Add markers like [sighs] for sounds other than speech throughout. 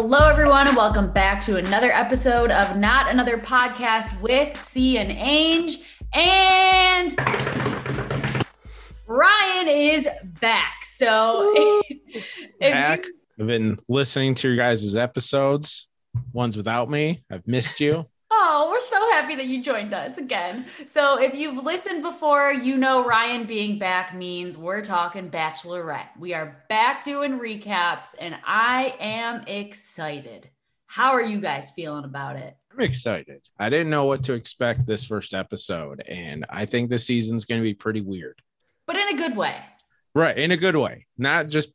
Hello, everyone, and welcome back to another episode of Not Another Podcast with C and Ange. And Ryan is back. So, if back. I've been listening to your guys' episodes, ones without me. I've missed you. Oh, we're so happy that you joined us again. So, if you've listened before, you know Ryan being back means we're talking Bachelorette. We are back doing recaps, and I am excited. How are you guys feeling about it? I'm excited. I didn't know what to expect this first episode, and I think the season's going to be pretty weird. But in a good way. Right, in a good way. Not just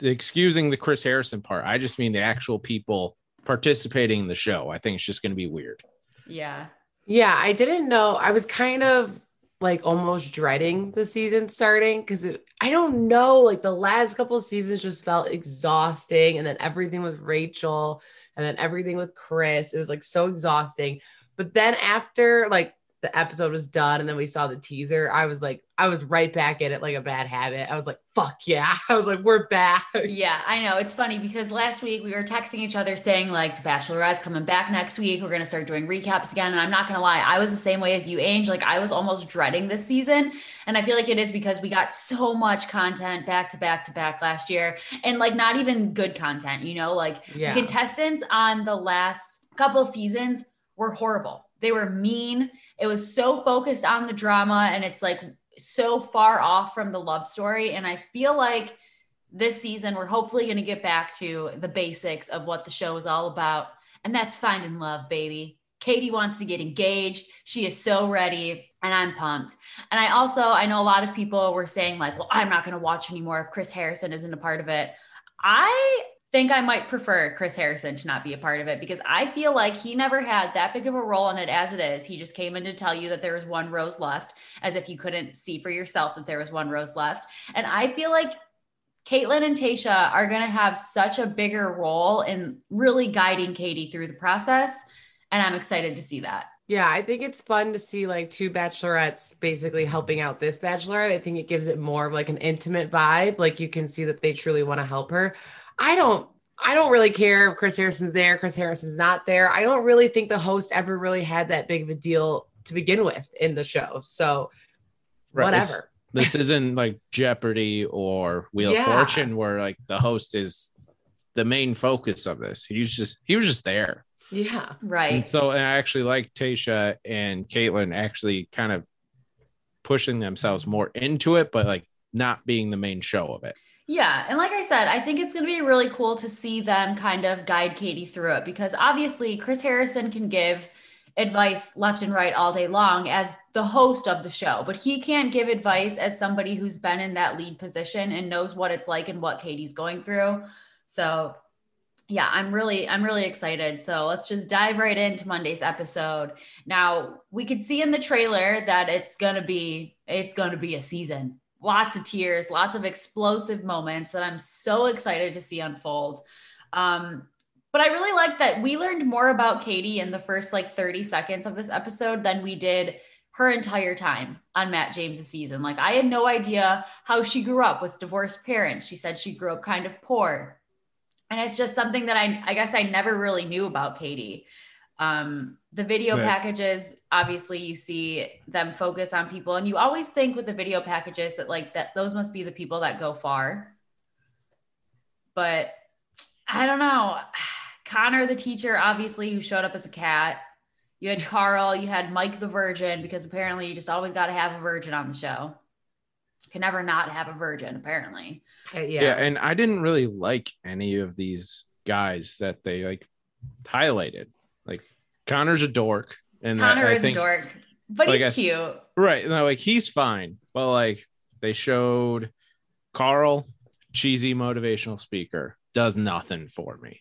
excusing the Chris Harrison part. I just mean the actual people participating in the show. I think it's just going to be weird. Yeah. Yeah, I didn't know. I was kind of like almost dreading the season starting because I don't know. Like the last couple of seasons just felt exhausting, and then everything with Rachel, and then everything with Chris. It was like so exhausting. But then after like the episode was done, and then we saw the teaser, I was like, I was right back in it like a bad habit. I was like, fuck yeah. [laughs] I was like, we're back. Yeah, I know. It's funny because last week we were texting each other saying, like, The Bachelorette's coming back next week. We're going to start doing recaps again. And I'm not going to lie, I was the same way as you, Ange. Like, I was almost dreading this season. And I feel like it is because we got so much content back to back to back last year. And, like, not even good content, you know? Like, Yeah. the contestants on the last couple seasons were horrible. They were mean. It was so focused on the drama. And it's like, so far off from the love story. And I feel like this season, we're hopefully going to get back to the basics of what the show is all about. And that's finding love, baby. Katie wants to get engaged. She is so ready, and I'm pumped. And I also, I know a lot of people were saying, like, well, I'm not going to watch anymore if Chris Harrison isn't a part of it. I think I might prefer Chris Harrison to not be a part of it because I feel like he never had that big of a role in it as it is. He just came in to tell you that there was one rose left, as if you couldn't see for yourself that there was one rose left. And I feel like Kaitlyn and Tayshia are going to have such a bigger role in really guiding Katie through the process. And I'm excited to see that. Yeah, I think it's fun to see like two bachelorettes basically helping out this bachelorette. I think it gives it more of like an intimate vibe. Like you can see that they truly want to help her. I don't I don't really care if Chris Harrison's there, Chris Harrison's not there. I don't really think the host ever really had that big of a deal to begin with in the show. So Right, it's- whatever. This isn't like Jeopardy or Wheel Yeah. of Fortune where like the host is the main focus of this. He was just he was just there. Yeah. And Right. so and I actually like Tayshia and Kaitlyn actually kind of pushing themselves more into it, but like not being the main show of it. Yeah. And like I said, I think it's going to be really cool to see them kind of guide Katie through it because obviously Chris Harrison can give advice left and right all day long as the host of the show, but he can't give advice as somebody who's been in that lead position and knows what it's like and what Katie's going through. So, yeah, I'm really I'm really excited. So, let's just dive right into Monday's episode. Now, we could see in the trailer that it's going to be it's going to be a season lots of tears, lots of explosive moments that I'm so excited to see unfold. Um, but I really like that we learned more about Katie in the first like 30 seconds of this episode than we did her entire time on Matt James's season. Like I had no idea how she grew up with divorced parents. She said she grew up kind of poor. And it's just something that I I guess I never really knew about Katie. Um, the video Right. packages, obviously, you see them focus on people, and you always think with the video packages that like that those must be the people that go far. But I don't know. [sighs] Connor, the teacher, obviously, who showed up as a cat. You had Karl, you had Mike the Virgin, because apparently you just always got to have a virgin on the show. Can never not have a virgin, apparently. Uh, Yeah. Yeah. and I didn't really like any of these guys that they like highlighted. Like Connor's a dork, and that- Connor I is think, a dork. But Like, he's I- cute. Right. No, like he's fine. But like they showed Karl, cheesy motivational speaker, does nothing for me.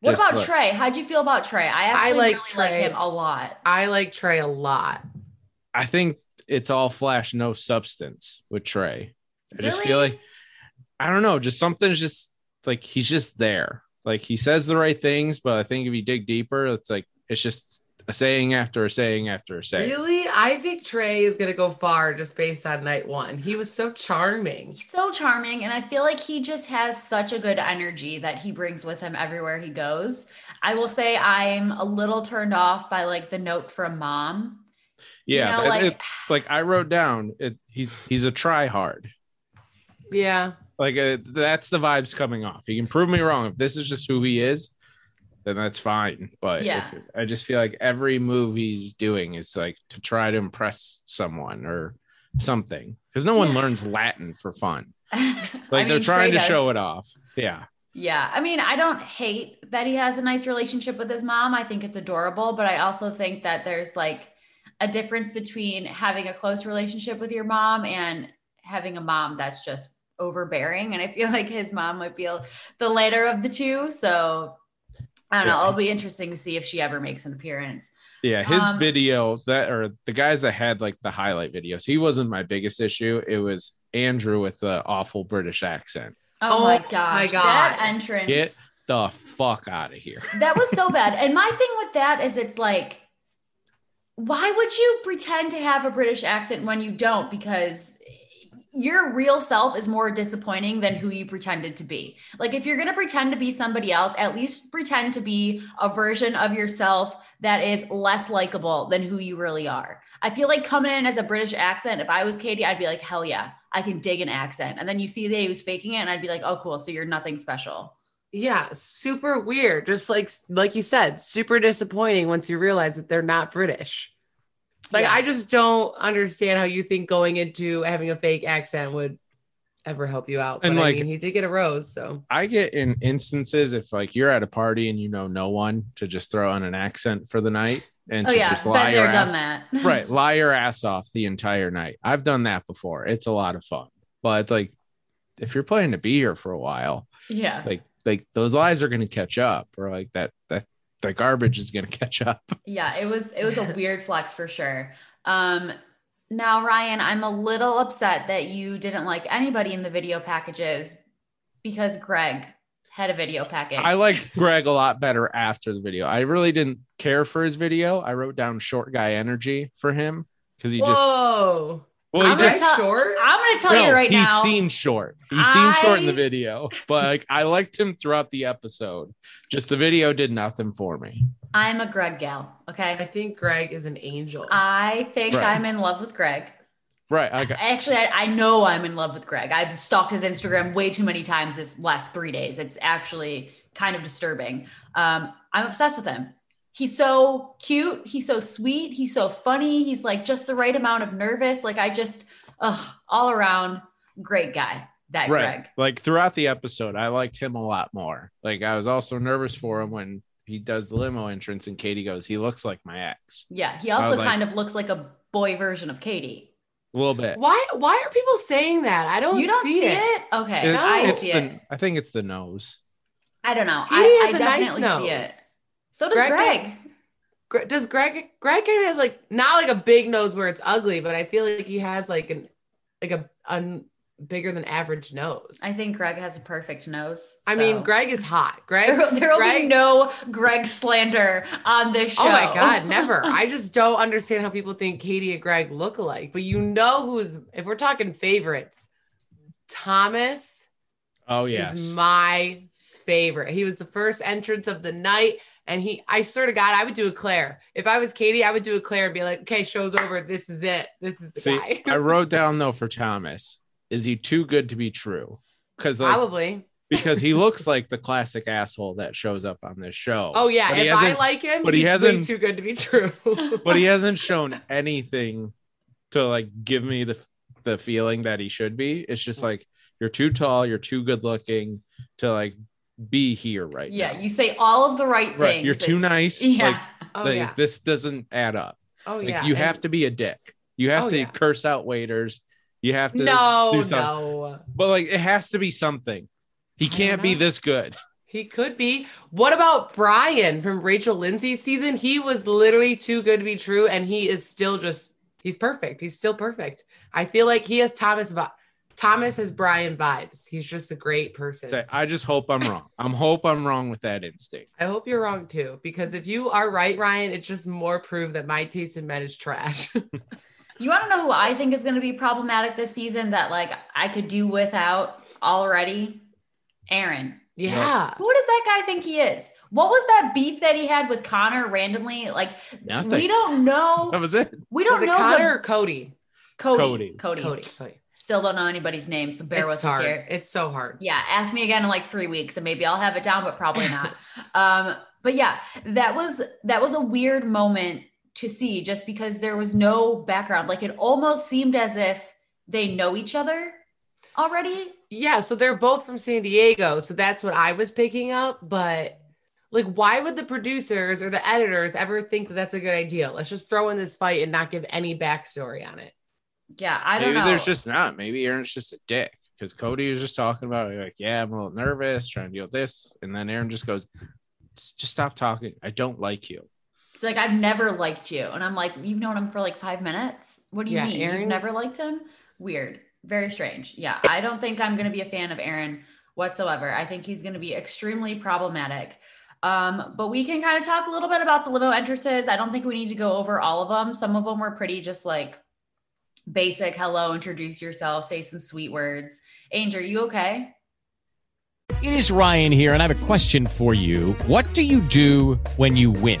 What Just about like- Trey? How'd you feel about Trey? I actually like really Trey. like him a lot. I like Trey a lot. I think it's all flash, no substance with Trey. I just feel like I don't know, just something's just like he's just there. Like he says the right things, but I think if you dig deeper, it's like it's just a saying after a saying after a saying. Really? I think Trey is gonna go far just based on night one. He was so charming. He's so charming, and I feel like he just has such a good energy that he brings with him everywhere he goes. I will say I'm a little turned off by like the note from mom. You Yeah, know, like- it- like I wrote down, it, he's he's a try hard. Yeah. Like uh, that's the vibes coming off. He can prove me wrong. If this is just who he is, then that's fine. But Yeah. if, I just feel like every move he's doing is like to try to impress someone or something. Because no one Yeah. learns Latin for fun. [laughs] like Like they're trying to show it off. Yeah. Yeah, I mean, I don't hate that he has a nice relationship with his mom. I think it's adorable, but I also think that there's like a difference between having a close relationship with your mom and having a mom that's just overbearing. And I feel like his mom might be the later of the two. So I don't know. Yeah. It'll be interesting to see if she ever makes an appearance. Yeah. His Um, video that or the guys that had like the highlight videos, he wasn't my biggest issue. It was Andrew with the awful British accent. Oh, Oh my my gosh. God. That entrance. Get the fuck out of here. [laughs] that was so bad. And my thing with that is it's like, why would you pretend to have a British accent when you don't? Because your real self is more disappointing than who you pretended to be. Like, if you're going to pretend to be somebody else, at least pretend to be a version of yourself that is less likable than who you really are. I feel like coming in as a British accent, if I was Katie, I'd be like, hell yeah, I can dig an accent. And then you see that he was faking it, and I'd be like, oh, cool. So you're nothing special. Yeah, super weird. Just like like you said, super disappointing once you realize that they're not British. Like Yeah. I just don't understand how you think going into having a fake accent would ever help you out. But And, I like- mean, he did get a rose, so I get in instances if like you're at a party and you know no one to just throw on an accent for the night and Oh, to yeah. just lie your there, done ass that. [laughs] right, lie your ass off the entire night. I've done that before. It's a lot of fun. But it's like if you're planning to be here for a while, Yeah. like like those lies are gonna catch up, or like that that the garbage is gonna catch up. Yeah, it was it was a weird flex for sure. Um now Ryan, I'm a little upset that you didn't like anybody in the video packages because Greg had a video package. I like Greg a lot better after the video. I really didn't care for his video. I wrote down short guy energy for him because he just whoa. Well he I'm just tell- short. I'm going to tell no, you right he's now. seen short. He's seen short in the video, but like I liked him throughout the episode. Just the video did nothing for me. I'm a Greg gal, Okay. I think Greg is an angel. I think Right. I'm in love with Greg. Right. Okay. Actually, I, I know I'm in love with Greg. I've stalked his Instagram way too many times this last three days. It's actually kind of disturbing. Um, I'm obsessed with him. He's so cute. He's so sweet. He's so funny. He's like just the right amount of nervous. Like I just, ugh, all around great guy. That right. Greg. Like throughout the episode, I liked him a lot more. Like I was also nervous for him when he does the limo entrance and Katie goes, he looks like my ex. Yeah. He also was like- kind of looks like a boy version of Katie. A little bit. why why are people saying that? I don't you don't see, see, it. it? Okay. It- I see the, it. I think it's the nose. I don't know. Katie I, has I a nice definitely see it. Nose. So does Greg- Greg. Gre- Does Greg Greg kind of has like not like a big nose where it's ugly, but I feel like he has like an like a un, bigger than average nose. I think Greg has a perfect nose. I mean, Greg is hot. Greg. There, there will be no Greg slander on this show. Oh my god, never. [laughs] I just don't understand how people think Katie and Greg look alike. But you know who's if we're talking favorites, Thomas Oh yes. is my favorite. He was the first entrance of the night. And he, I swear to God, I would do a Clare. If I was Katie, I would do a Clare and be like, okay, show's over. This is it. This is the See, guy. I [laughs] wrote down though for Thomas, is he too good to be true? Because like Probably. because he [laughs] looks like the classic asshole that shows up on this show. Oh yeah. But if I like him, but he hasn't- too good to be true. [laughs] but he hasn't shown anything to like give me the the feeling that he should be. It's just mm. like you're too tall, you're too good looking to like be here right Yeah, now. you say all of the right right. things. You're too nice. Yeah. Like, oh like, yeah. this doesn't add up. Oh Like, yeah. you and- have to be a dick. You have Oh, to yeah. curse out waiters. You have to No, do something. no. But like it has to be something. He can't be this good. He could be. What about Bryan from Rachel Lindsay's season? He was literally too good to be true, and he is still just he's perfect. He's still perfect. I feel like he has Thomas vi- Thomas has Bryan vibes. He's just a great person. Say, I just hope I'm wrong. I'm hope I'm wrong with that instinct. I hope you're wrong too, because if you are right, Ryan, it's just more proof that my taste in men is trash. [laughs] You want to know who I think is going to be problematic this season that like I could do without already? Aaron. yeah. Who does that guy think he is? What was that beef that he had with Connor randomly? Like Nothing. we don't know. That was it. We don't it know Connor the or Cody? Cody. Cody. Cody. Cody. Cody. Still don't know anybody's name, so bear it's with hard. us here. It's so hard. Yeah, ask me again in like three weeks, and maybe I'll have it down, but probably not. [laughs] um, but yeah, that was that was a weird moment to see, just because there was no background. Like it almost seemed as if they know each other already. Yeah, so they're both from San Diego. So that's what I was picking up. But like, why would the producers or the editors ever think that that's a good idea? Let's just throw in this fight and not give any backstory on it. Yeah, I don't Maybe know. there's just not. Maybe Aaron's just a dick because Cody was just talking about like, yeah, I'm a little nervous, trying to deal with this, and then Aaron just goes, just just stop talking. I don't like you. It's like I've never liked you, and I'm like, you've known him for like five minutes. What do you Yeah, mean Aaron- you've never liked him? Weird, very strange. Yeah, I don't think I'm going to be a fan of Aaron whatsoever. I think he's going to be extremely problematic. Um, but we can kind of talk a little bit about the limo entrances. I don't think we need to go over all of them. Some of them were pretty just like basic. Hello, introduce yourself, say some sweet words. Angel, you okay? It is Ryan here, and I have a question for you. What do you do when you win?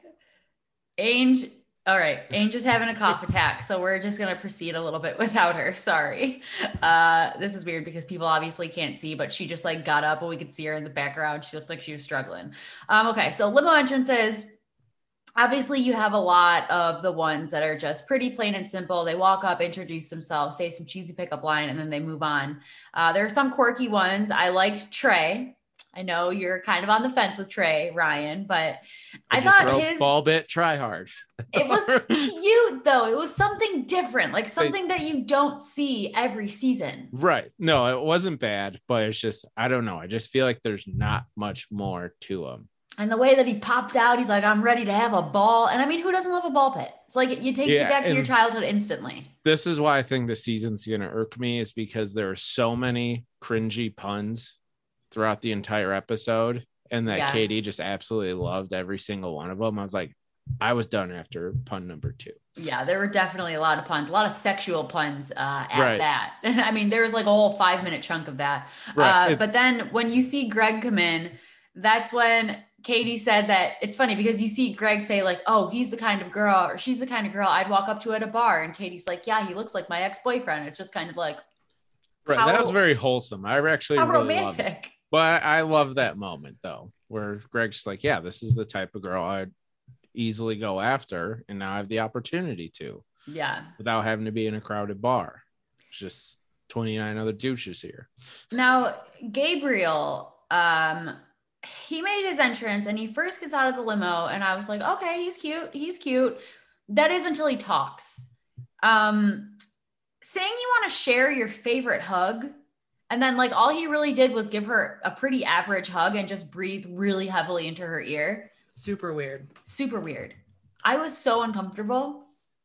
Ange, all right. [laughs] Ange is having a cough attack, so we're just gonna proceed a little bit [laughs] without her. Sorry. Uh, this is weird because people obviously can't see, but she just like got up and we could see her in the background. She looked like she was struggling. Um, okay, so limo entrances. Obviously, you have a lot of the ones that are just pretty plain and simple. They walk up, introduce themselves, say some cheesy pickup line, and then they move on. Uh, there are some quirky ones. I liked Trey. I know you're kind of on the fence with Trey, Ryan, but I, just thought his ball bit, try hard. it was [laughs] cute though. It was something different, like something that you don't see every season. right. No, it wasn't bad, but it's just I don't know. I just feel like there's not much more to him. And the way that he popped out, he's like, I'm ready to have a ball. And I mean, who doesn't love a ball pit? It's like it takes you back to your childhood instantly. This is why I think the season's gonna irk me is because there are so many cringy puns throughout the entire episode, and that Yeah. Katie just absolutely loved every single one of them. I was like, I was done after pun number two. Yeah, there were definitely a lot of puns, a lot of sexual puns uh, at Right. that. [laughs] I mean, there was like a whole five minute chunk of that. Right. Uh, It- but then when you see Greg come in, that's when Katie said that it's funny because you see Greg say, like, oh, he's the kind of girl or she's the kind of girl I'd walk up to at a bar. And Katie's like, yeah, he looks like my ex boyfriend. It's just kind of like, Right. How- that was very wholesome. I actually how really loved it. romantic. But I love that moment though, where Greg's like, "Yeah, this is the type of girl I'd easily go after, and now I have the opportunity to Yeah. without having to be in a crowded bar. It's just 29 other douches here." Now, Gabriel, um, he made his entrance and he first gets out of the limo, and I was like, okay, he's cute, he's cute. That is until he talks. Um, saying you want to share your favorite hug, and then like all he really did was give her a pretty average hug and just breathe really heavily into her ear. Super weird. Super weird. I was so uncomfortable.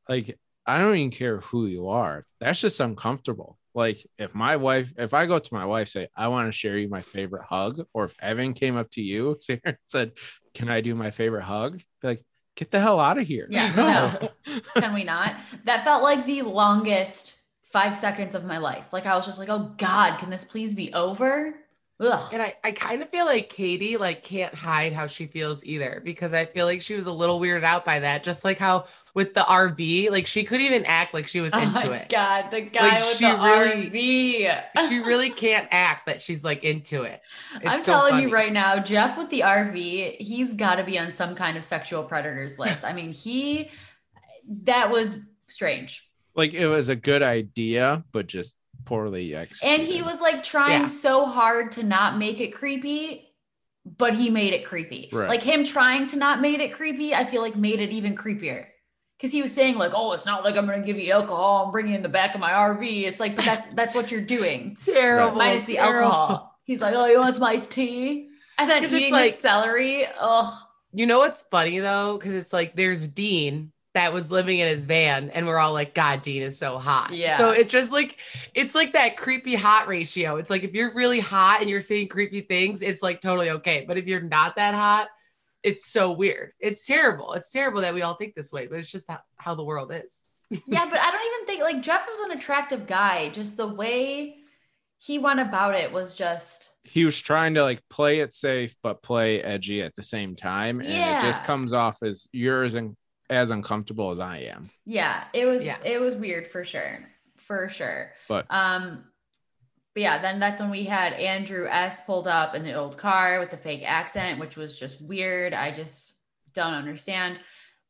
like I don't even care who you are. That's just uncomfortable. Like if my wife, if I go to my wife, say I want to share you my favorite hug, or if Evan came up to you, [laughs] Sarah, and said, "Can I do my favorite hug?" Be like, get the hell out of here. Yeah, [laughs] no. Can we not? That felt like the longest five seconds of my life. Like I was just like, oh God, can this please be over? Ugh. And I, I kind of feel like Katie like can't hide how she feels either because I feel like she was a little weirded out by that. Just like how with the RV, like she couldn't even act like she was Oh into my it. God, the guy Like, with the really- RV. She really can't act that she's like into it. It's I'm so telling funny. you right now, Jeff with the RV, he's got to be on some kind of sexual predators list. I mean, he, that was strange. Like it was a good idea, but just poorly executed. And he was like trying Yeah. so hard to not make it creepy, but he made it creepy. Right. Like him trying to not make it creepy, I feel like made it even creepier. Because he was saying like, "Oh, it's not like I'm going to give you alcohol and bring you in the back of my RV." It's like, but that's [laughs] that's what you're doing. Terrible. minus the terrible. alcohol. He's like, "Oh, you want some iced tea?" And then 'Cause it's eating like- the celery. Oh, You know what's funny though? Because it's like there's Dean that was living in his van, and we're all like, God, Dean is so hot. Yeah. So it just like it's like that creepy hot ratio. It's like if you're really hot and you're seeing creepy things, it's like totally okay. But if you're not that hot, it's so weird. It's terrible. It's terrible that we all think this way, but it's just how, how the world is. [laughs] yeah, but I don't even think like Jeff was an attractive guy. Just the way he went about it was just he was trying to like play it safe but play edgy at the same time and it just comes off as you're as, un- as uncomfortable as i am yeah, it was Yeah. it was weird for sure. For sure. But- um but yeah, then that's when we had Andrew S pulled up in the old car with the fake accent, which was just weird. I just don't understand.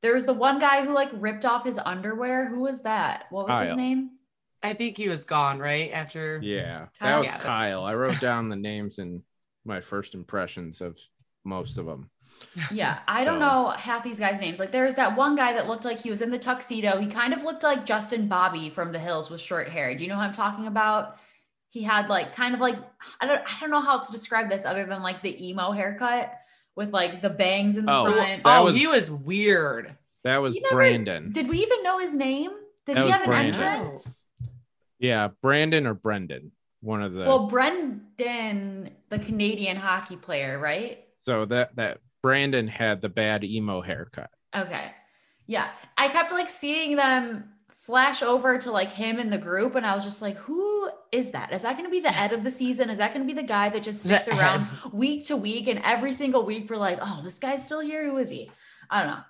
There was the one guy who like ripped off his underwear. Who was that? What was his name? I think he was gone right after. yeah that was Yeah. kyle i wrote down the names and my first impressions of most of them Yeah, [laughs] I don't So- know half these guys' names. Like there was that one guy that looked like he was in the tuxedo. He kind of looked like Justin Bobby from The Hills with short hair. Do you know who I'm talking about? He had like kind of like I don't I don't know how else to describe this other than like the emo haircut with like the bangs in the Oh, front. Oh, was- he was weird. that was never- brandon Did we even know his name? Did That he have an Brandon. entrance? yeah brandon or brendan one of the Well, Brendan, the Canadian hockey player, right? so that that brandon had the bad emo haircut Okay. Yeah. I kept like seeing them flash over to like him in the group, and I was just like, who is that? Is that going to be the Ed of the season? Is that going to be the guy that just The sticks around Ed. week to week? And every single week, we're like, oh, this guy's still here. Who is he? I don't know.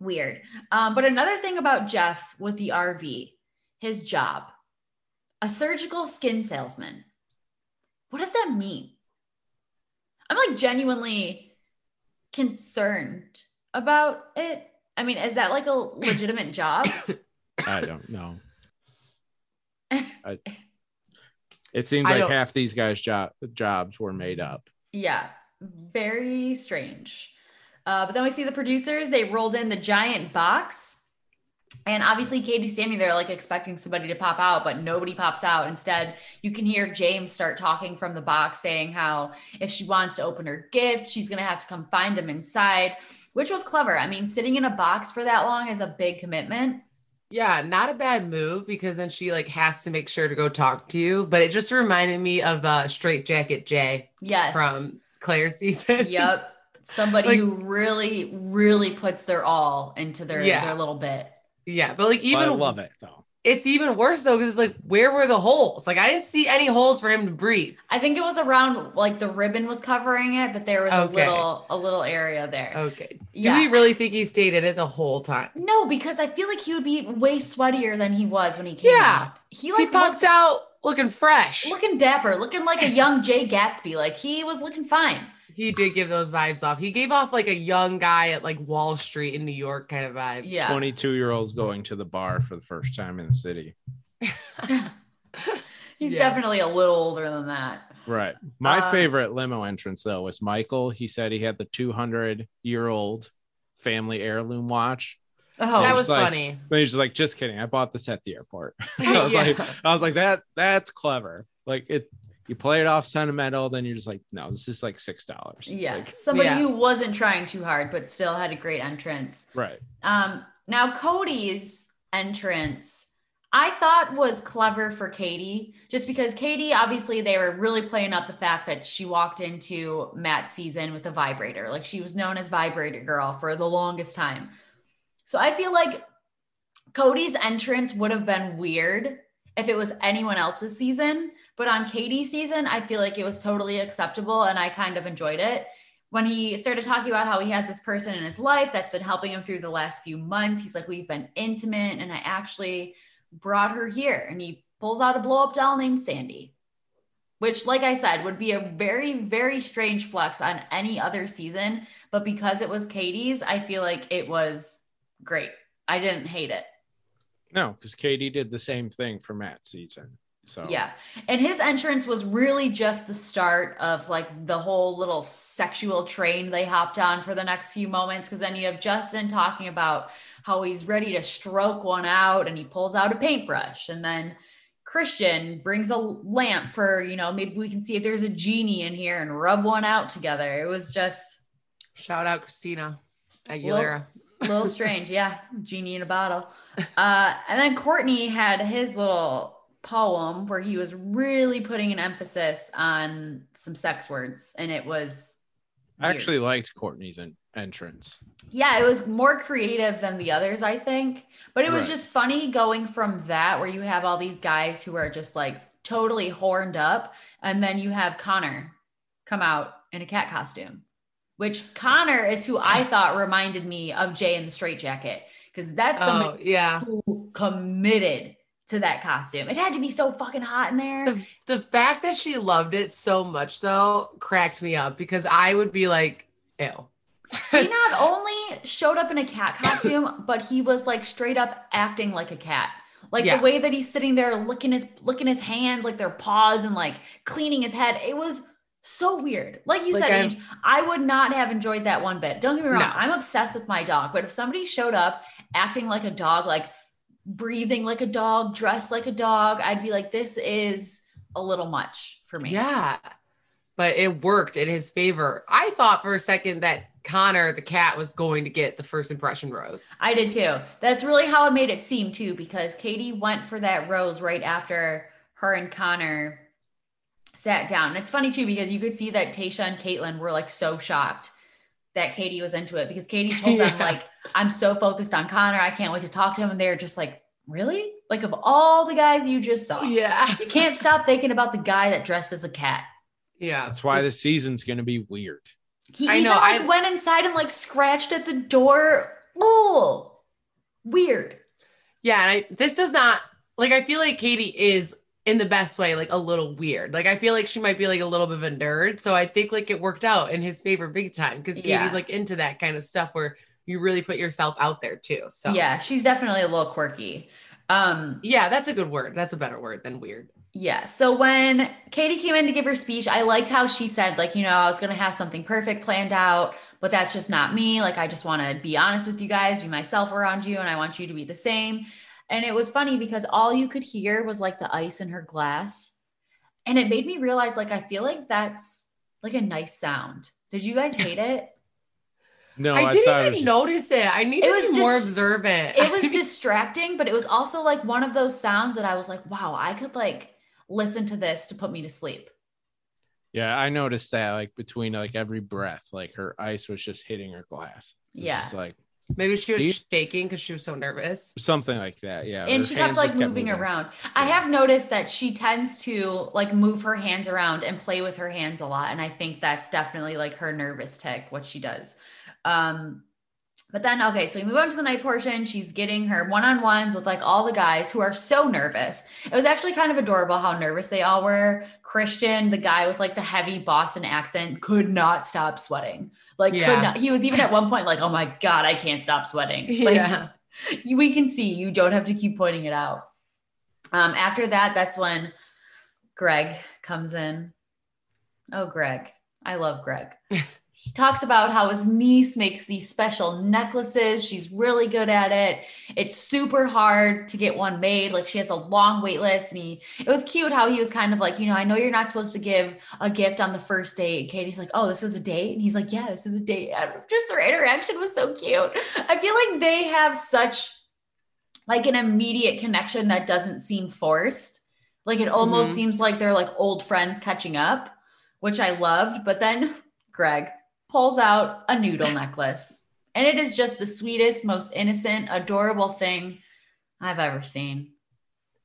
Weird. Um, but another thing about Jeff with the RV, his job, a surgical skin salesman. What does that mean? I'm like genuinely concerned about it. I mean, is that like a legitimate job? [coughs] i don't know I, [laughs] it seems like half these guys job jobs were made up Yeah, very strange. Uh, but then we see the producers, they rolled in the giant box. And obviously, Katie's standing there, like expecting somebody to pop out, but nobody pops out. Instead, you can hear James start talking from the box, saying how if she wants to open her gift, she's going to have to come find him inside, which was clever. I mean, sitting in a box for that long is a big commitment. Yeah, not a bad move because then she like has to make sure to go talk to you. But it just reminded me of uh Straight Jacket Jay Yes. from Clare's season. [laughs] yep. Somebody Like- who really, really puts their all into their, Yeah. their little bit. Yeah, but like even even i love it though it's even worse though because it's like where were the holes? Like I didn't see any holes for him to breathe. I think it was around like the ribbon was covering it, but there was Okay. a little a little area there. Okay. Do Yeah. we really think he stayed in it the whole time? No, because I feel like he would be way sweatier than he was when he came Yeah. out. He He like popped looked, out looking fresh. looking dapper, looking like a young Jay Gatsby. Like he was looking fine. He did give those vibes off. He gave off like a young guy at like Wall Street in New York kind of vibes. Yeah. 22 year olds going to the bar for the first time in the city [laughs] He's Yeah. definitely a little older than that. Right. My Uh, favorite limo entrance though was Michael. He said he had the 200 year old family heirloom watch. Oh, that was was like- funny. But he's just like, just kidding. I bought this at the airport. [laughs] I was [laughs] Yeah. like, I was like, that that's clever. Like it you play it off sentimental, then you're just like, no, this is like six dollars. Yeah. Like, Somebody Yeah. who wasn't trying too hard, but still had a great entrance. right. Um, now Cody's entrance, I thought was clever for Katie, just because Katie, obviously, they were really playing up the fact that she walked into Matt's season with a vibrator. Like she was known as Vibrator Girl for the longest time. So I feel like Cody's entrance would have been weird if it was anyone else's season, but on Katie's season, I feel like it was totally acceptable and I kind of enjoyed it when he started talking about how he has this person in his life that's been helping him through the last few months, he's like, We've been intimate, and I actually brought her here. And he pulls out a blow up doll named Sandy, which, like I said, would be a very, very strange flex on any other season. But because it was Katie's, I feel like it was great. I didn't hate it. No, because Katie did the same thing for Matt's season. So Yeah. And his entrance was really just the start of like the whole little sexual train they hopped on for the next few moments. Cause then you have Justin talking about how he's ready to stroke one out and he pulls out a paintbrush. And then Christian brings a lamp for, you know, maybe we can see if there's a genie in here and rub one out together. It was just Shout out Christina Aguilera. A little [laughs] strange. Yeah. Genie in a bottle. Uh, and then Quartney had his little poem where he was really putting an emphasis on some sex words. And it was I actually liked Quartney's en- entrance. yeah, it was more creative than the others, I think. But it was Right. just funny going from that, where you have all these guys who are just like totally horned up. And then you have Connor come out in a cat costume, which Connor is who I thought reminded me of Jay in the Straight Jacket. Because that's oh, somebody Oh, yeah. who committed to that costume. It had to be so fucking hot in there. The, the fact that she loved it so much though cracked me up because I would be like, ew. he [laughs] not only showed up in a cat costume, but he was like straight up acting like a cat. Like Yeah. the way that he's sitting there looking his looking his hands like their paws and like cleaning his head. It was so weird. Like you Like, said, Ange, I would not have enjoyed that one bit. Don't get me wrong. No. I'm obsessed with my dog, but if somebody showed up acting like a dog, like breathing like a dog, dressed like a dog, I'd be like, this is a little much for me. Yeah. But it worked in his favor. I thought for a second that Connor, the cat, was going to get the first impression rose. I did too. That's really how it made it seem too, because Katie went for that rose right after her and Connor sat down. And it's funny too, because you could see that Tayshia and Kaitlyn were like so shocked that Katie was into it because Katie told [laughs] them, Yeah. like, I'm so focused on Connor. I can't wait to talk to him. And they're just like, really? Like, of all the guys you just saw, Yeah. [laughs] you can't stop thinking about the guy that dressed as a cat. Yeah. That's why the season's gonna be weird. He I even know, like I- went inside and like scratched at the door. Oh, weird. Yeah, and I, this does not like. I feel like Katie is in the best way, like a little weird. Like I feel like she might be like a little bit of a nerd. So I think like it worked out in his favor big time because Katie's Yeah. like into that kind of stuff where you really put yourself out there too. So Yeah, she's definitely a little quirky. Um, yeah, that's a good word. That's a better word than weird. yeah. So when Katie came in to give her speech, I liked how she said, like, you know, I was gonna have something perfect planned out, but that's just not me. Like, I just want to be honest with you guys, be myself around you, and I want you to be the same. And it was funny because all you could hear was like the ice in her glass. And it made me realize, like, I feel like that's like a nice sound. Did you guys hate it? [laughs] No, I I, didn't even it just- notice it. I need It to was be more observant. it was [laughs] distracting, but it was also like one of those sounds that I was like, wow, I could like listen to this to put me to sleep. Yeah, I noticed that like between like every breath, like her ice was just hitting her glass. It was Yeah. just like Maybe she was See? shaking because she was so nervous. something like that. Yeah, and her she kept hands like just moving around. I have noticed that she tends to like move her hands around and play with her hands a lot. And I think that's definitely like her nervous tick, what she does. Um, but then, okay, so we move on to the night portion. She's getting her one on ones with like all the guys who are so nervous. It was actually kind of adorable how nervous they all were. Christian, the guy with like the heavy Boston accent, could not stop sweating. Like, Yeah. could not. He was even at one point like, oh my God, I can't stop sweating. [laughs] Like, yeah. we can see you don't have to keep pointing it out. Um, after that, that's when Greg comes in. Oh, Greg. I love Greg. [laughs] he talks about how his niece makes these special necklaces. She's really good at it. It's super hard to get one made. Like she has a long wait list. And he it was cute how he was kind of like, you know, I know you're not supposed to give a gift on the first date. And Katie's like, oh, this is a date. And he's like, yeah, this is a date. And just their interaction was so cute. I feel like they have such like an immediate connection that doesn't seem forced. Like it almost Mhm. seems like they're like old friends catching up, which I loved. But then Greg pulls out a noodle necklace, and it is just the sweetest, most innocent, adorable thing I've ever seen.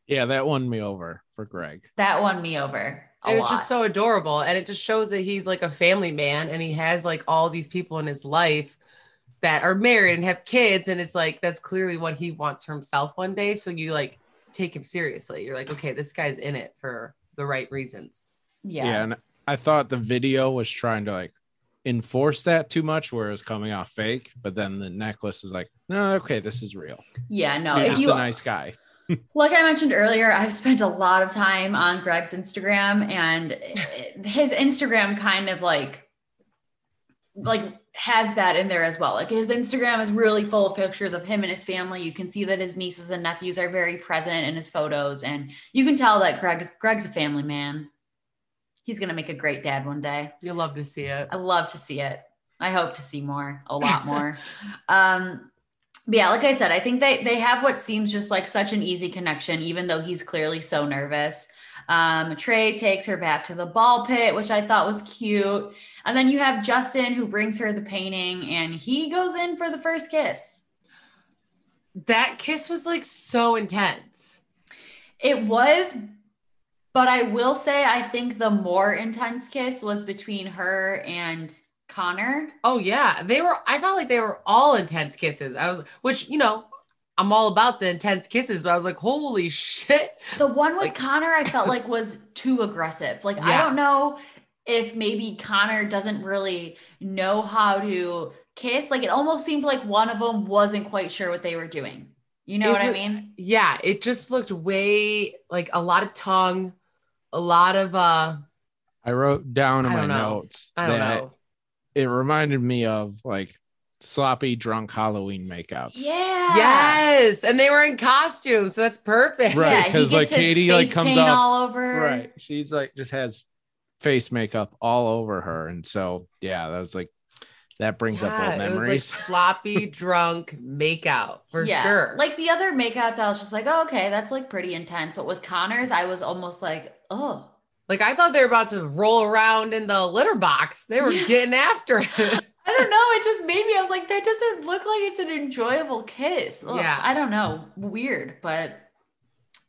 Yeah, that won me over for Greg. That won me over. A it was lot. just so adorable and it just shows that he's like a family man and he has like all these people in his life that are married and have kids and it's like that's clearly what he wants for himself one day so you like take him seriously you're like okay this guy's in it for the right reasons Yeah. yeah. and I thought the video was trying to like enforce that too much, where it was coming off fake. But then the necklace is like, no, okay, this is real. Yeah, no. He's if you a nice guy. [laughs] like I mentioned earlier, I've spent a lot of time on Greg's Instagram and his Instagram kind of like like has that in there as well. Like his Instagram is really full of pictures of him and his family. You can see that his nieces and nephews are very present in his photos and you can tell that Greg's Greg's a family man. He's going to make a great dad one day. you'll love to see it I love to see it. I hope to see more, a lot [laughs] more. um, but yeah, like I said, I think they they have what seems just like such an easy connection, even though he's clearly so nervous. Um, Trey takes her back to the ball pit, which I thought was cute. And then you have Justin who brings her the painting and he goes in for the first kiss. that kiss was like so intense It was, but I will say, I think the more intense kiss was between her and Connor. oh yeah they were i felt like they were all intense kisses i was which you know i'm all about the intense kisses but i was like holy shit The one with Like- Connor, I felt [laughs] like was too aggressive. Like, I don't know if maybe Connor doesn't really know how to kiss. Like, it almost seemed like one of them wasn't quite sure what they were doing. You know It what I mean? yeah it just looked way like a lot of tongue a lot of uh I wrote down in my know. notes i don't that know it reminded me of like sloppy drunk Halloween makeouts. Yeah. yes and they were in costume so that's perfect Right, Yeah, like, Katie, like, comes paint up- all over. Right. She's like just has face makeup all over her. And so yeah, that was like that brings up Yeah, old it was like memories. [laughs] sloppy drunk makeout for yeah. sure Like the other makeouts, I was just like, oh, okay, that's like pretty intense. But with Connor's, I was almost like, oh, Like I thought they were about to roll around in the litter box. They were Yeah. getting after [laughs] it. I don't know. It just made me, I was like, that doesn't look like it's an enjoyable kiss. Ugh, Yeah. I don't know. Weird. But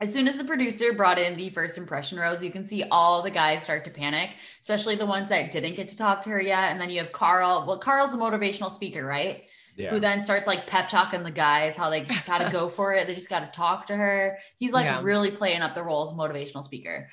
as soon as the producer brought in the first impression rose, you can see all the guys start to panic, especially the ones that didn't get to talk to her yet. And then you have Karl. Well, Karl's a motivational speaker, right? yeah. Who then starts like pep talking the guys, how they just got to go [laughs] for it. They just got to talk to her. He's like Yeah. really playing up the role as a motivational speaker.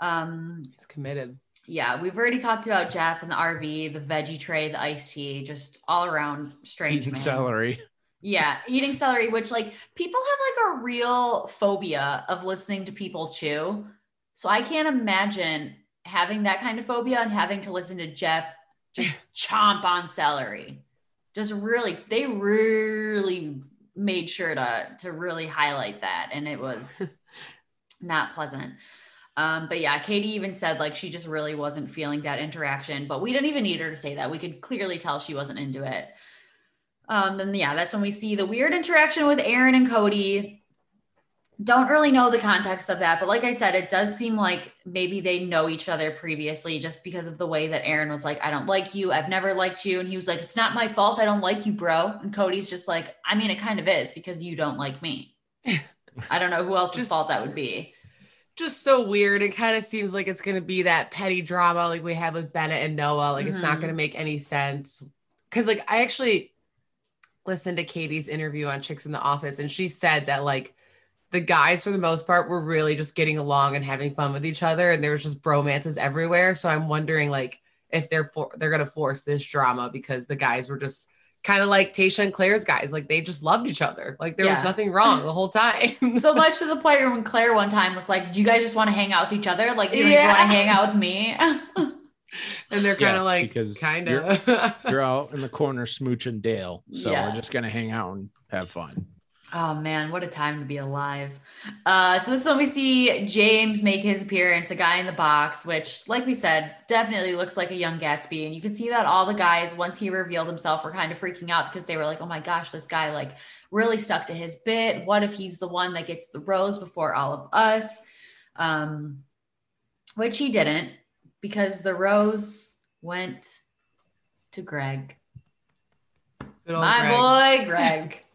Um, It's committed. yeah, we've already talked about Jeff and the RV, the veggie tray, the iced tea, just all around strange Eating man. celery. Yeah, eating celery, which like people have like a real phobia of listening to people chew. So I can't imagine having that kind of phobia and having to listen to Jeff just [laughs] chomp on celery. Just really, they really made sure to to really highlight that, and it was [laughs] not pleasant. Um, but yeah, Katie even said like she just really wasn't feeling that interaction, but we didn't even need her to say that. We could clearly tell she wasn't into it. Um, then yeah, that's when we see the weird interaction with Aaron and Cody. Don't really know the context of that, but like I said, it does seem like maybe they know each other previously just because of the way that Aaron was like, I don't like you. I've never liked you. And he was like, It's not my fault. I don't like you, bro. And Cody's just like, I mean, it kind of is because you don't like me. [laughs] I don't know who else's Just- fault that would be. Just so weird. It kind of seems like it's gonna be that petty drama like we have with Bennett and Noah. Like it's not Mhm. gonna make any sense. Cause like I actually listened to Katie's interview on Chicks in the Office, and she said that like the guys for the most part were really just getting along and having fun with each other, and there was just bromances everywhere. So I'm wondering like if they're for they're gonna force this drama because the guys were just kind of like Tayshia and Clare's guys, like they just loved each other. Like there was nothing wrong the whole time. [laughs] so [laughs] much to the point where when Claire one time was like, Do you guys just want to hang out with each other? Like, you, don't Yeah. want to hang out with me? [laughs] and they're kind of Yes, like because kind you're- of You're out in the corner smooching Dale. So Yeah. we're just gonna hang out and have fun. Oh man, what a time to be alive. Uh, so this is when we see James make his appearance, a guy in the box, which, like we said, definitely looks like a young Gatsby. And you can see that all the guys, once he revealed himself, were kind of freaking out because they were like, oh my gosh, this guy like really stuck to his bit. What if he's the one that gets the rose before all of us? Um, which he didn't, because the rose went to Greg. My Greg. boy, Greg. [laughs]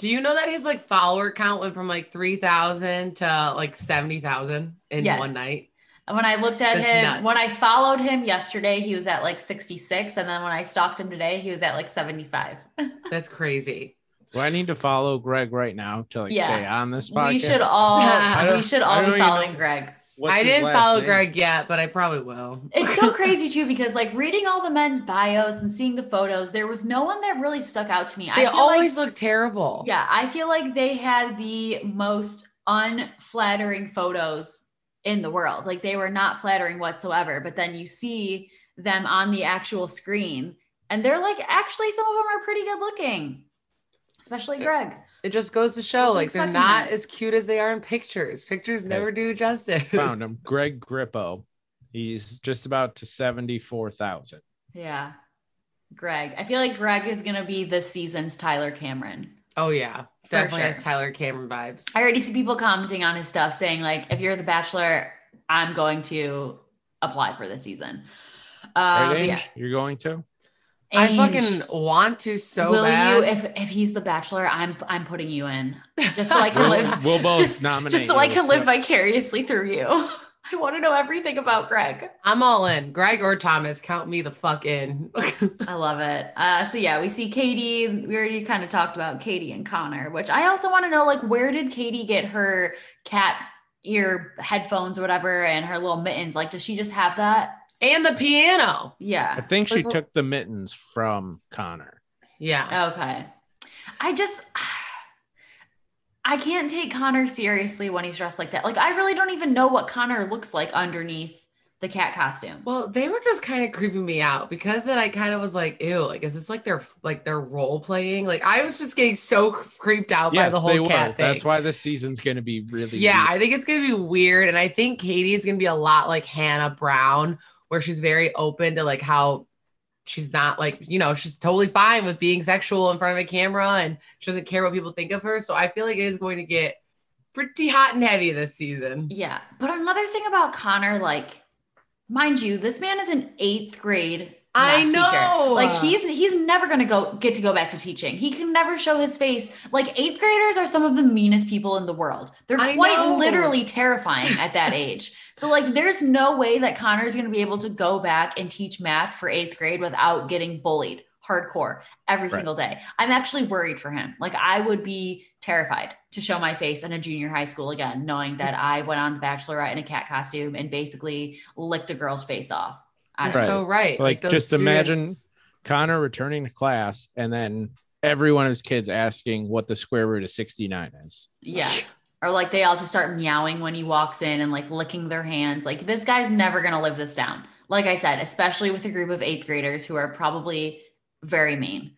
Do you know that his like follower count went from like 3,000 to like 70,000 in Yes. one night? And when I looked at That's him, nuts. when I followed him yesterday, he was at like 66. And then when I stalked him today, he was at like 75. [laughs] That's crazy. Do I need to follow Greg right now to like Yeah. stay on this podcast? [laughs] We should all I we should all be following know. Greg. What's I didn't follow name? Greg yet, but I probably will. [laughs] It's so crazy too because like reading all the men's bios and seeing the photos, there was no one that really stuck out to me. They I feel always like, look terrible. yeah, I feel like they had the most unflattering photos in the world. Like they were not flattering whatsoever. But then you see them on the actual screen, and they're like actually some of them are pretty good looking, especially Greg. It just goes to show like they're not that. as cute as they are in pictures. Pictures never do justice. Found him. [laughs] Greg Grippo. He's just about to 74,000. Yeah. Greg. I feel like Greg is going to be this season's Tyler Cameron. Oh yeah. Definitely sure. has Tyler Cameron vibes. I already see people commenting on his stuff saying, like, if you're the bachelor, I'm going to apply for this season. Um, Right, Ange? yeah. You're going to? I fucking want to so will bad. you if if he's the bachelor, I'm I'm putting you in just so I [laughs] can We'll, live we'll both just, nominate. just so I can live vicariously through you. [laughs] I want to know everything about Greg. I'm all in. Greg or Thomas, count me the fuck in. [laughs] I love it. Uh, so yeah, we see Katie. We already kind of talked about Katie and Connor, which I also want to know, like, where did Katie get her cat ear headphones or whatever, and her little mittens? Like, does she just have that? And the piano. Yeah. I think she Like, took the mittens from Connor. Yeah. Okay. I just. [sighs] I can't take Connor seriously when he's dressed like that. Like, I really don't even know what Connor looks like underneath the cat costume. Well, they were just kind of creeping me out because then I kind of was like, ew, like, is this like their like their role playing? Like I was just getting so creeped out by Yes, the they whole were. cat thing. That's why this season's going to be really. Yeah, weird. I think it's gonna be weird. And I think Katie is gonna be a lot like Hannah Brown, where she's very open to like how she's not like, you know, she's totally fine with being sexual in front of a camera and she doesn't care what people think of her. So I feel like it is going to get pretty hot and heavy this season. Yeah. But another thing about Connor, like, mind you, this man is an eighth grade. I know. Teacher. Like he's he's never gonna go get to go back to teaching. He can never show his face. Like eighth graders are some of the meanest people in the world. They're quite literally terrifying at that age. So like there's no way that Connor is gonna be able to go back and teach math for eighth grade without getting bullied hardcore every Right. single day. I'm actually worried for him. Like I would be terrified to show my face in a junior high school again, knowing that I went on The Bachelorette in a cat costume and basically licked a girl's face off. You're Right. so right. Like, those just imagine- Connor returning to class and then every one of his kids asking what the square root of 69 is. Yeah. Or like they all just start meowing when he walks in and like licking their hands. Like this guy's never going to live this down. Like I said, especially with a group of eighth graders who are probably very mean.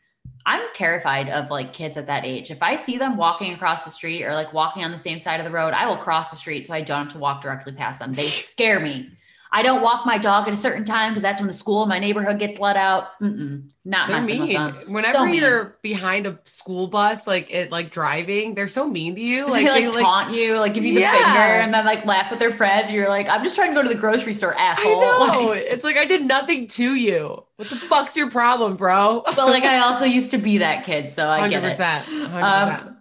I'm terrified of like kids at that age. If I see them walking across the street or like walking on the same side of the road, I will cross the street so I don't have to walk directly past them. They scare me. I don't walk my dog at a certain time because that's when the school in my neighborhood gets let out. Mm-mm, not They're messing with them. Whenever So mean. you're behind a school bus, like it, like driving, they're so mean to you. [laughs] Like, Like they like taunt you, like give you the Yeah. finger, and then like laugh with their friends. You're like, I'm just trying to go to the grocery store, I asshole. know. [laughs] Like, it's like I did nothing to you. What the fuck's your problem, bro? but like, I [laughs] also used to be that kid, so I get it. Hundred percent. Um,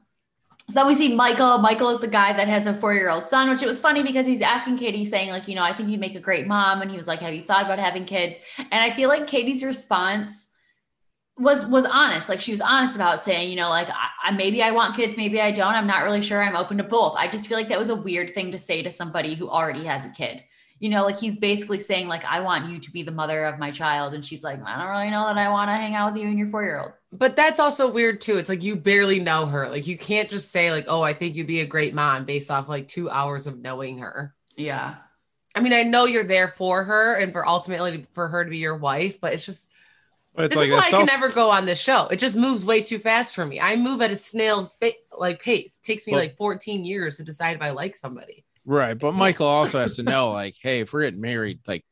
so then we see Michael. Michael is the guy that has a four year old son, which it was funny because he's asking Katie, saying, like, you know, I think you'd make a great mom. And he was like, Have you thought about having kids? And I feel like Katie's response was was honest. Like she was honest about saying, you know, like I, I maybe I want kids, maybe I don't. I'm not really sure. I'm open to both. I just feel like that was a weird thing to say to somebody who already has a kid. You know, like he's basically saying, like, I want you to be the mother of my child. And she's like, I don't really know that I want to hang out with you and your four year old. But that's also weird too. It's like you barely know her. Like you can't just say like, "Oh, I think you'd be a great mom" based off like two hours of knowing her. Yeah. I mean, I know you're there for her and for ultimately for her to be your wife, but it's just But it's this like is why I can also- never go on this show. It just moves way too fast for me. I move at a snail's pa- like pace. It takes me Well- like 14 years to decide if I like somebody. Right. But Michael also has to know, [laughs] like, hey, if we're getting married, like,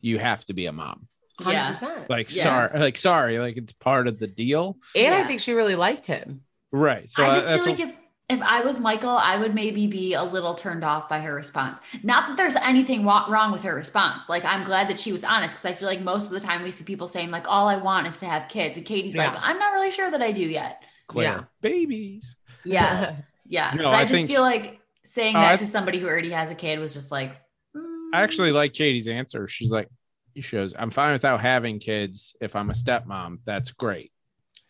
you have to be a mom. 100%. Yeah. Like, Yeah. sorry, like, sorry, like it's part of the deal, and I think she really liked him. right? So I just that's feel like what- if if I was Michael, I would maybe be a little turned off by her response. Not that there's anything wa- wrong with her response. Like I'm glad that she was honest because I feel like most of the time we see people saying like all I want is to have kids, and Katie's like I'm not really sure that I do yet. Clare, yeah. babies. Yeah, [laughs] yeah. No, but I, I just think- feel like saying Oh, that to somebody who already has a kid was just like. I mm. actually like Katie's answer. She's like, she goes, I'm fine without having kids. If I'm a stepmom, that's great.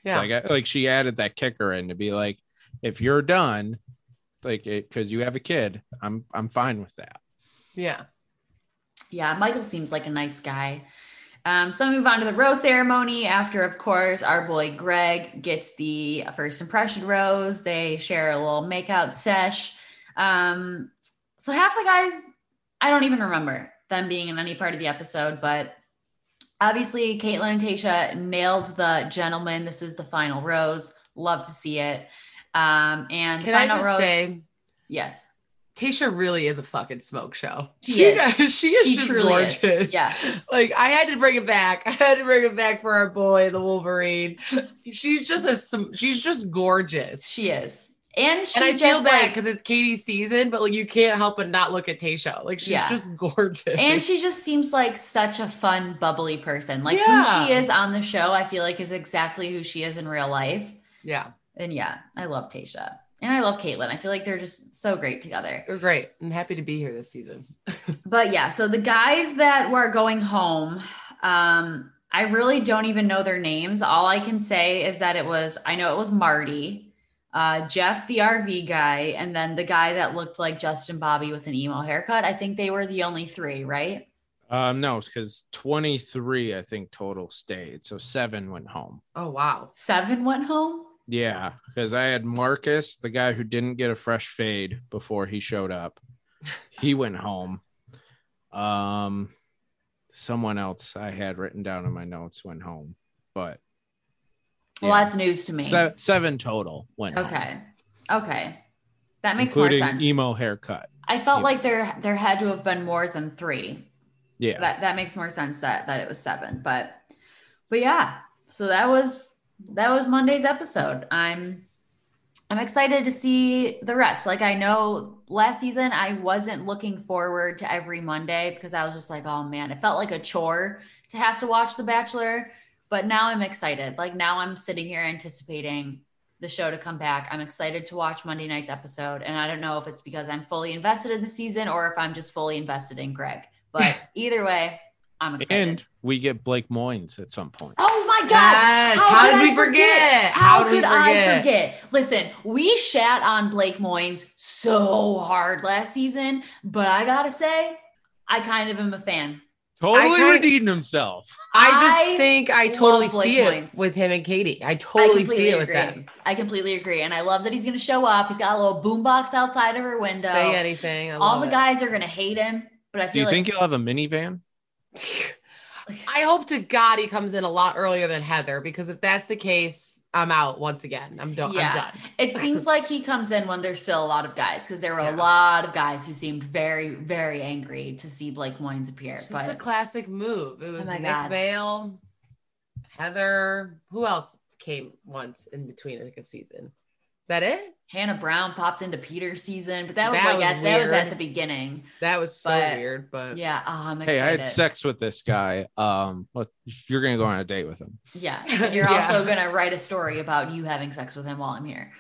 Yeah. Like, like she added that kicker in to be like, if you're done, like, because you have a kid, I'm I'm fine with that. yeah. Yeah, Michael seems like a nice guy. Um, so we move on to the rose ceremony. After, of course, our boy Greg gets the first impression rose. They share a little makeout sesh. Um, so half the guys, I don't even remember them being in any part of the episode, but obviously Kaitlyn and Tayshia nailed the gentleman. This is the final rose. Love to see it. Um, and Can final rose. say, yes, Tayshia really is a fucking smoke show. She she, is. [laughs] she is She just truly is. gorgeous. Yeah. [laughs] Like I had to bring it back. [laughs] I had to bring it back for our boy, the Wolverine. She's just a she's just gorgeous. she is. And she and I just feel bad like, because it's Katie's season, but like you can't help but not look at Tayshia. Like she's Yeah. just [laughs] gorgeous. and she just seems like such a fun, bubbly person. Like Yeah. who she is on the show, I feel like is exactly who she is in real life. yeah, And yeah, I love Tayshia. And I love Kaitlyn. I feel like they're just so great together. they're great. I'm happy to be here this season. [laughs] But yeah, so the guys that were going home, um, I really don't even know their names. All I can say is that it was, I know it was Marty, uh, Jeff, the RV guy, and then the guy that looked like Justin Bobby with an emo haircut. I think they were the only three, right? Um, no, it's because 23, I think total stayed. So seven went home. Oh wow. Seven went home. Yeah, because I had Marcus, the guy who didn't get a fresh fade before he showed up. He went home. Um, someone else I had written down in my notes went home, but Well, yeah. that's news to me. Se- seven total went. home, okay. Okay. That makes including more sense. emo haircut. I felt Yeah. like there there had to have been more than three. Yeah, So that that makes more sense that that it was seven. But but yeah, so that was that was Monday's episode. I'm I'm excited to see the rest. Like I know last season I wasn't looking forward to every Monday because I was just like, oh man, it felt like a chore to have to watch The Bachelor. But now I'm excited. Like now I'm sitting here anticipating the show to come back. I'm excited to watch Monday night's episode. And I don't know if it's because I'm fully invested in the season or if I'm just fully invested in Greg. But [laughs] either way, I'm excited. and we get Blake Moynes at some point. Oh my God. Yes. How could did I we forget? How, How did we could I forget? forget? Listen, we shat on Blake Moynes so hard last season, but I gotta say, I kind of am a fan. Totally kinda- redeemed himself. I just think I love totally Blake see it with him and Katie. I I totally completely see it with them. I completely agree. And I love that he's gonna show up. He's got a little boombox outside of her window. Say anything. I All the it. guys are gonna hate him, but I Do feel you like think he'll have a minivan? [laughs] I hope to God he comes in a lot earlier than Heather because if that's the case, I'm out once again. I'm done. Yeah. I'm done. It seems like he comes in when there's still a lot of guys because there were Yeah. a lot of guys who seemed very, very angry to see Blake Moynes appear. It's just a classic move. It oh was my Nick God. Viall, Heather. Who else came once in between like a season? Is that it? Hannah Brown popped into Peter's season, but that was That like was at, that was at the beginning. That was so But- weird, but Yeah, oh, I'm Hey. I had sex with this guy. Um, what you're gonna go on a date with him? Yeah, and [laughs] you're Yeah. also gonna write a story about you having sex with him while I'm here.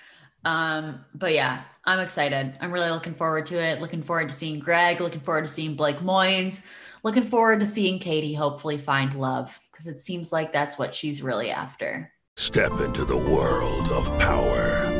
Um, but yeah, I'm excited. I'm really looking forward to it. Looking forward to seeing Greg. Looking forward to seeing Blake Moynes. Looking forward to seeing Katie hopefully find love because it seems like that's what she's really after. Step into the world of power,